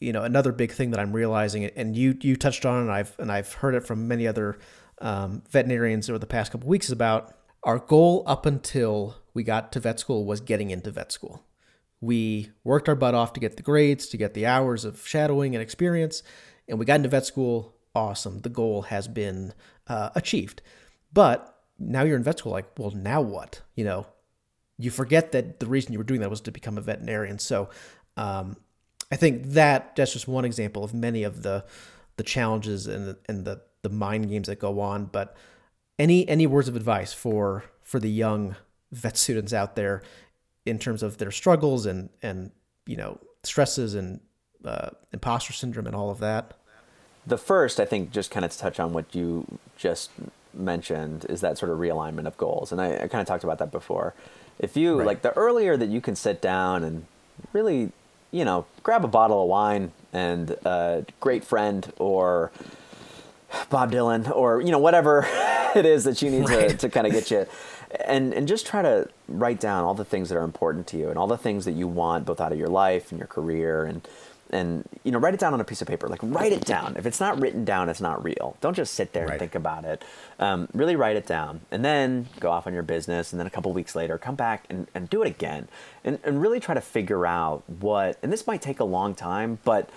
you know another big thing that I'm realizing, and you you touched on, and I've and I've heard it from many other um, veterinarians over the past couple weeks is about our goal up until we got to vet school was getting into vet school. We worked our butt off to get the grades, to get the hours of shadowing and experience, and we got into vet school. Awesome, the goal has been uh, achieved. But now you're in vet school, like, well, now what? You know, you forget that the reason you were doing that was to become a veterinarian. So, um, I think that that's just one example of many of the the challenges and and the the mind games that go on. But any any words of advice for for the young vet students out there in terms of their struggles and and you know stresses and uh, imposter syndrome and all of that? The first, I think, just kind of to touch on what you just mentioned is that sort of realignment of goals, and I, I kind of talked about that before. If you right. like the earlier that you can sit down and really you know, grab a bottle of wine and a great friend or Bob Dylan or, you know, whatever <laughs> it is that you need right. to, to kind of get you. and and just try to write down all the things that are important to you and all the things that you want both out of your life and your career and and you know write it down on a piece of paper like write it down if it's not written down it's not real don't just sit there Right. and think about it um, really write it down and then go off on your business and then a couple weeks later come back and, and do it again and, and really try to figure out what and this might take a long time but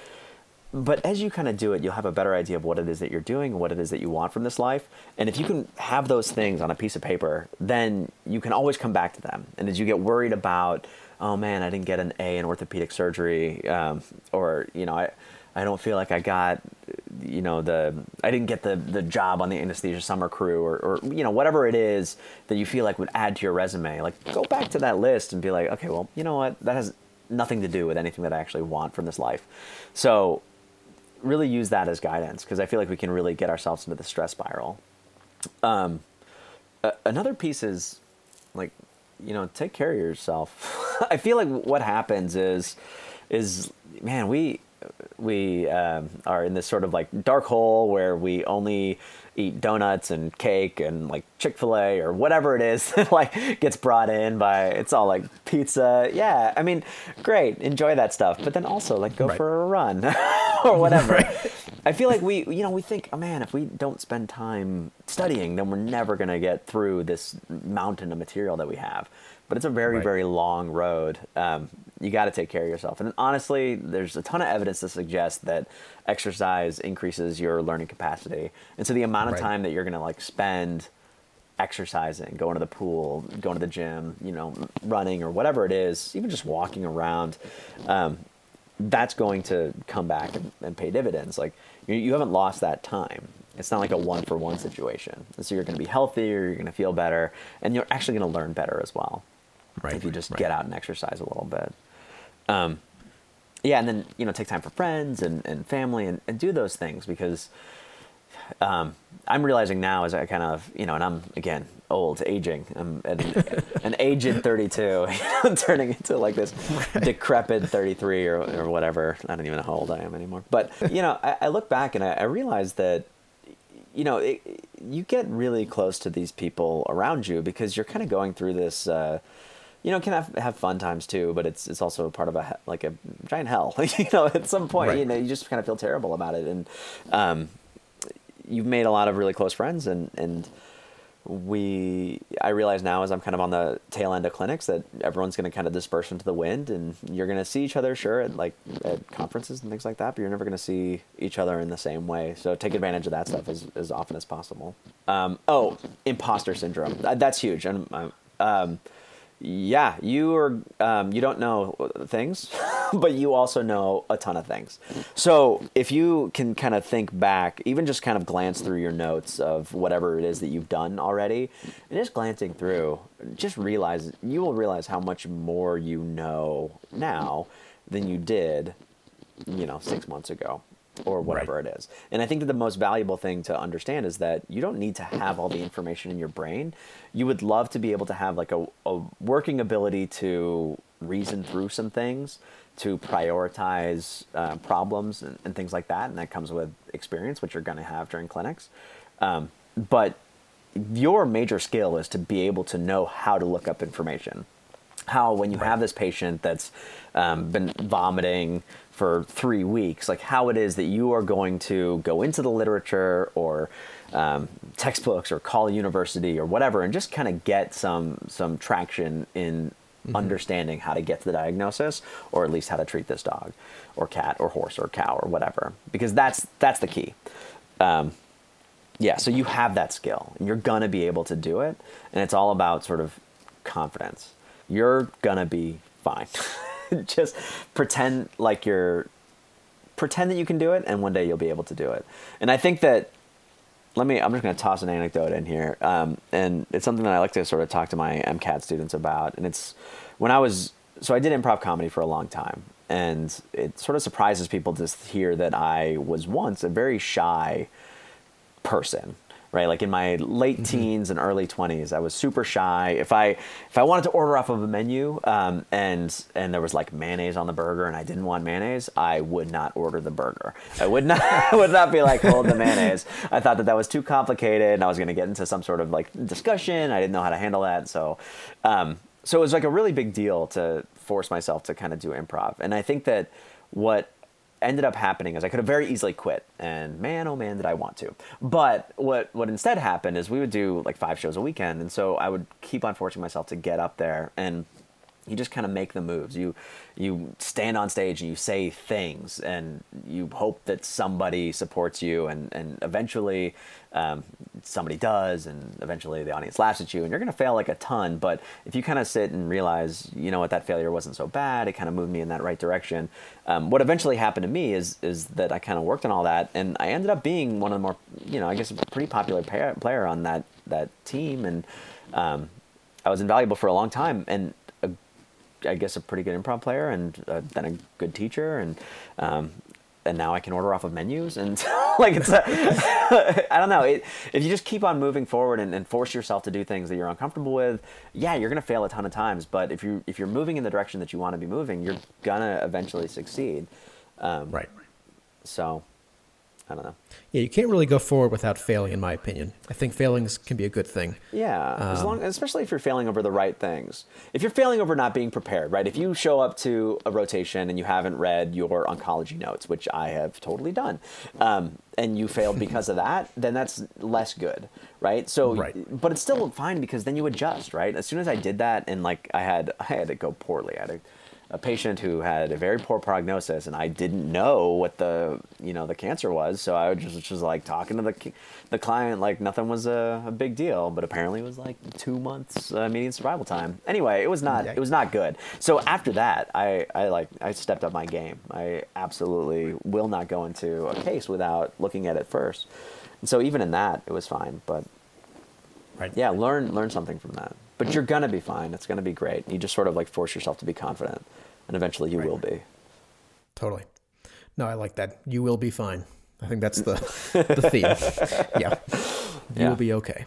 but as you kind of do it, you'll have a better idea of what it is that you're doing what it is that you want from this life. And if you can have those things on a piece of paper, then you can always come back to them. And as you get worried about, oh man, I didn't get an A in orthopedic surgery, um, or you know, I, I don't feel like I got, you know, the I didn't get the the job on the anesthesia summer crew, or, or you know, whatever it is that you feel like would add to your resume. Like go back to that list and be like, okay, well, you know what, that has nothing to do with anything that I actually want from this life. So really use that as guidance because I feel like we can really get ourselves into the stress spiral. Um, another piece is like, you know, take care of yourself. <laughs> I feel like what happens is, is man, we we um, are in this sort of like dark hole where we only eat donuts and cake and like Chick Fil A or whatever it is <laughs> that like gets brought in by. It's all like pizza. Yeah, I mean, great, enjoy that stuff, but then also like go Right. for a run <laughs> or whatever. I feel like we, you know, we think, oh man, if we don't spend time studying, then we're never going to get through this mountain of material that we have. But it's a very, Right. very long road. Um, you got to take care of yourself. And honestly, there's a ton of evidence to suggest that exercise increases your learning capacity. And so the amount of Right. time that you're going to like spend exercising, going to the pool, going to the gym, you know, running or whatever it is, even just walking around, um, that's going to come back and, and pay dividends. Like you, you haven't lost that time. It's not like a one for one situation. And so you're going to be healthier, you're going to feel better, and you're actually going to learn better as well Right. if you just right. get out and exercise a little bit. Um, yeah, and then you know take time for friends and, and family and, and do those things because um, I'm realizing now as I kind of you know, and I'm again old, aging. I'm an, <laughs> an aged 32, <laughs> I'm turning into like this <laughs> decrepit 33 or, or whatever. I don't even know how old I am anymore. But you know, I, I look back and I, I realize that you know, it, you get really close to these people around you because you're kind of going through this. Uh, you know, can have have fun times too, but it's it's also part of a like a giant hell. <laughs> you know, at some point, Right. you know, you just kind of feel terrible about it, and um, you've made a lot of really close friends, and and we I realize now as I'm kind of on the tail end of clinics that everyone's going to kind of disperse into the wind, and you're going to see each other sure at like at conferences and things like that, but you're never going to see each other in the same way. So take advantage of that stuff as as often as possible. Um, oh, imposter syndrome. That's huge, and um, um, yeah, you are um, you don't know things, <laughs> but you also know a ton of things. So if you can kind of think back, even just kind of glance through your notes of whatever it is that you've done already, and just glancing through, just realize you will realize how much more you know now than you did, you know, six months ago or whatever Right. it is. And I think that the most valuable thing to understand is that you don't need to have all the information in your brain. You would love to be able to have like a, a working ability to reason through some things, to prioritize uh, problems and, and things like that. And that comes with experience, which you're going to have during clinics. Um, but your major skill is to be able to know how to look up information how when you have this patient that's um, been vomiting for three weeks, like how it is that you are going to go into the literature or um, textbooks or call a university or whatever, and just kind of get some some traction in understanding how to get to the diagnosis or at least how to treat this dog or cat or horse or cow or whatever, because that's that's the key. Um, yeah, so you have that skill and you're gonna be able to do it, and it's all about sort of confidence. You're gonna be fine. <laughs> Just pretend like you're pretend that you can do it, and one day you'll be able to do it. And I think that let me i'm just going to toss an anecdote in here um, and it's something that i like to sort of talk to my mcat students about and it's when i was so i did improv comedy for a long time and it sort of surprises people to hear that i was once a very shy person right? Like in my late mm-hmm. teens and early 20s, I was super shy. If I if I wanted to order off of a menu um, and and there was like mayonnaise on the burger and I didn't want mayonnaise, I would not order the burger. I would not <laughs> I would not be like hold the mayonnaise. I thought that that was too complicated and I was going to get into some sort of like discussion. I didn't know how to handle that, so um, so it was like a really big deal to force myself to kind of do improv. And I think that what ended up happening is I could have very easily quit, and man, oh man, did I want to. But what what instead happened is we would do like five shows a weekend, and so I would keep on forcing myself to get up there and you just kind of make the moves. You you stand on stage and you say things, and you hope that somebody supports you, and and eventually um, somebody does, and eventually the audience laughs at you, and you're gonna fail like a ton. But if you kind of sit and realize, you know what, that failure wasn't so bad. It kind of moved me in that right direction. Um, what eventually happened to me is is that I kind of worked on all that, and I ended up being one of the more, you know, I guess a pretty popular player on that that team, and um, I was invaluable for a long time, and I guess a pretty good improv player and uh, then a good teacher and um, and now I can order off of menus and <laughs> like it's <laughs> I don't know. It, if you just keep on moving forward and, and, force yourself to do things that you're uncomfortable with yeah you're gonna fail a ton of times. But if you if you're moving in the direction that you want to be moving you're gonna eventually succeed. Um, right. so I don't know. Yeah, you can't really go forward without failing, in my opinion. I think failings can be a good thing. Yeah, um, as long, especially if you're failing over the right things. If you're failing over not being prepared, right? If you show up to a rotation and you haven't read your oncology notes, which I have totally done, um, and you failed <laughs> because of that, then that's less good, right? So, right. but it's still fine because then you adjust, right? As soon as I did that, and like I had, I had to go poorly. I had to a patient who had a very poor prognosis, and I didn't know what the you know the cancer was, so I was just was like talking to the the client like nothing was a, a big deal, but apparently it was like two months uh, median survival time. Anyway, it was not it was not good. So after that, I I like I stepped up my game. I absolutely will not go into a case without looking at it first. And so even in that, it was fine, but. Right. Yeah, learn learn something from that. But you're gonna be fine. It's gonna be great. You just sort of like force yourself to be confident and eventually you right. will be. Totally. No, I like that. You will be fine. I think that's the the theme. <laughs> Yeah, you yeah. will be okay.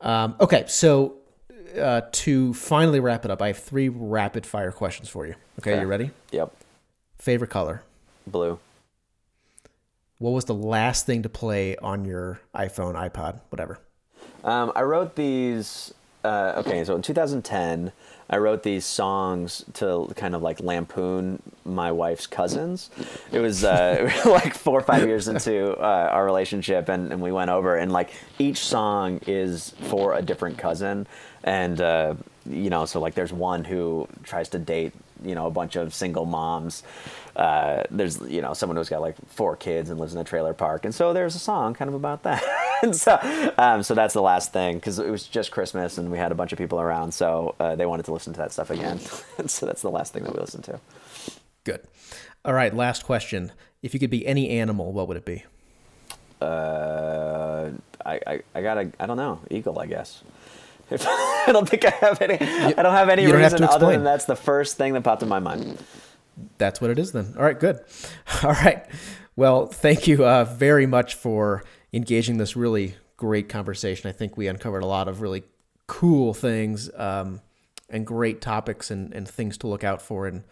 Um, okay, so uh, to finally wrap it up, I have three rapid fire questions for you. Okay, okay, you ready? Yep. Favorite color? Blue. What was the last thing to play on your iPhone, iPod, whatever? Um, I wrote these. Uh, okay, so in 2010, I wrote these songs to kind of like lampoon my wife's cousins. It was uh, <laughs> like four or five years into uh, our relationship, and, and we went over, and like each song is for a different cousin, and uh, you know, so like there's one who tries to date you know a bunch of single moms. Uh, there's you know someone who's got like four kids and lives in a trailer park, and so there's a song kind of about that. <laughs> and so um, so that's the last thing because it was just Christmas and we had a bunch of people around, so uh, they wanted to listen to that stuff again. <laughs> and so that's the last thing that we listened to. Good. All right, last question. If you could be any animal, what would it be? Uh, I, I, I gotta, I don't know, eagle, I guess. <laughs> I don't think I have any. I don't have any reason have other than that's the first thing that popped in my mind. That's what it is then. All right, good. <laughs> All right. Well, thank you uh, very much for engaging this really great conversation. I think we uncovered a lot of really cool things um, and great topics and, and things to look out for and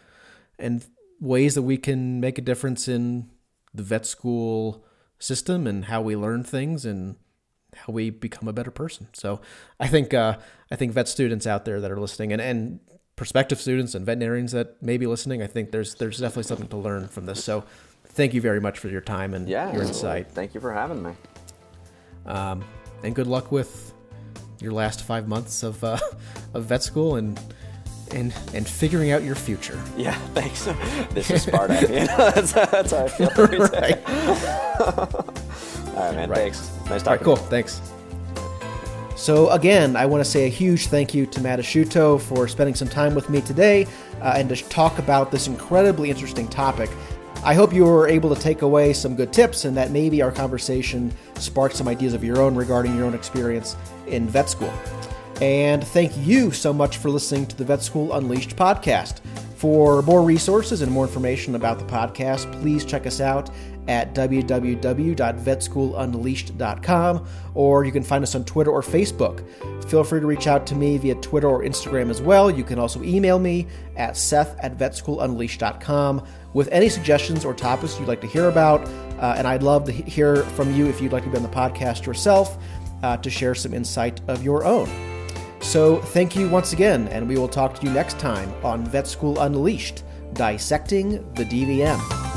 and ways that we can make a difference in the vet school system and how we learn things and how we become a better person. So I think uh, I think vet students out there that are listening and, and prospective students and veterinarians that may be listening, I think there's there's definitely something to learn from this. So thank you very much for your time and yeah, your insight. Thank you for having me. Um, and good luck with your last five months of uh, <laughs> of vet school and and and figuring out your future. Yeah, <laughs> thanks. This is Sparta. you know, that's, that's how I feel. <laughs> right. All right, man. Right. Thanks. Nice talking. All right, cool. Thanks. So again, I want to say a huge thank you to Matt Asciutto for spending some time with me today uh, and to talk about this incredibly interesting topic. I hope you were able to take away some good tips and that maybe our conversation sparked some ideas of your own regarding your own experience in vet school. And thank you so much for listening to the Vet School Unleashed podcast. For more resources and more information about the podcast, please check us out at www.vetschoolunleashed.com, or you can find us on Twitter or Facebook. Feel free to reach out to me via Twitter or Instagram as well. You can also email me at seth at vetschoolunleashed.com with any suggestions or topics you'd like to hear about. Uh, and I'd love to hear from you if you'd like to be on the podcast yourself uh, to share some insight of your own. So, thank you once again, and we will talk to you next time on Vet School Unleashed Dissecting the DVM.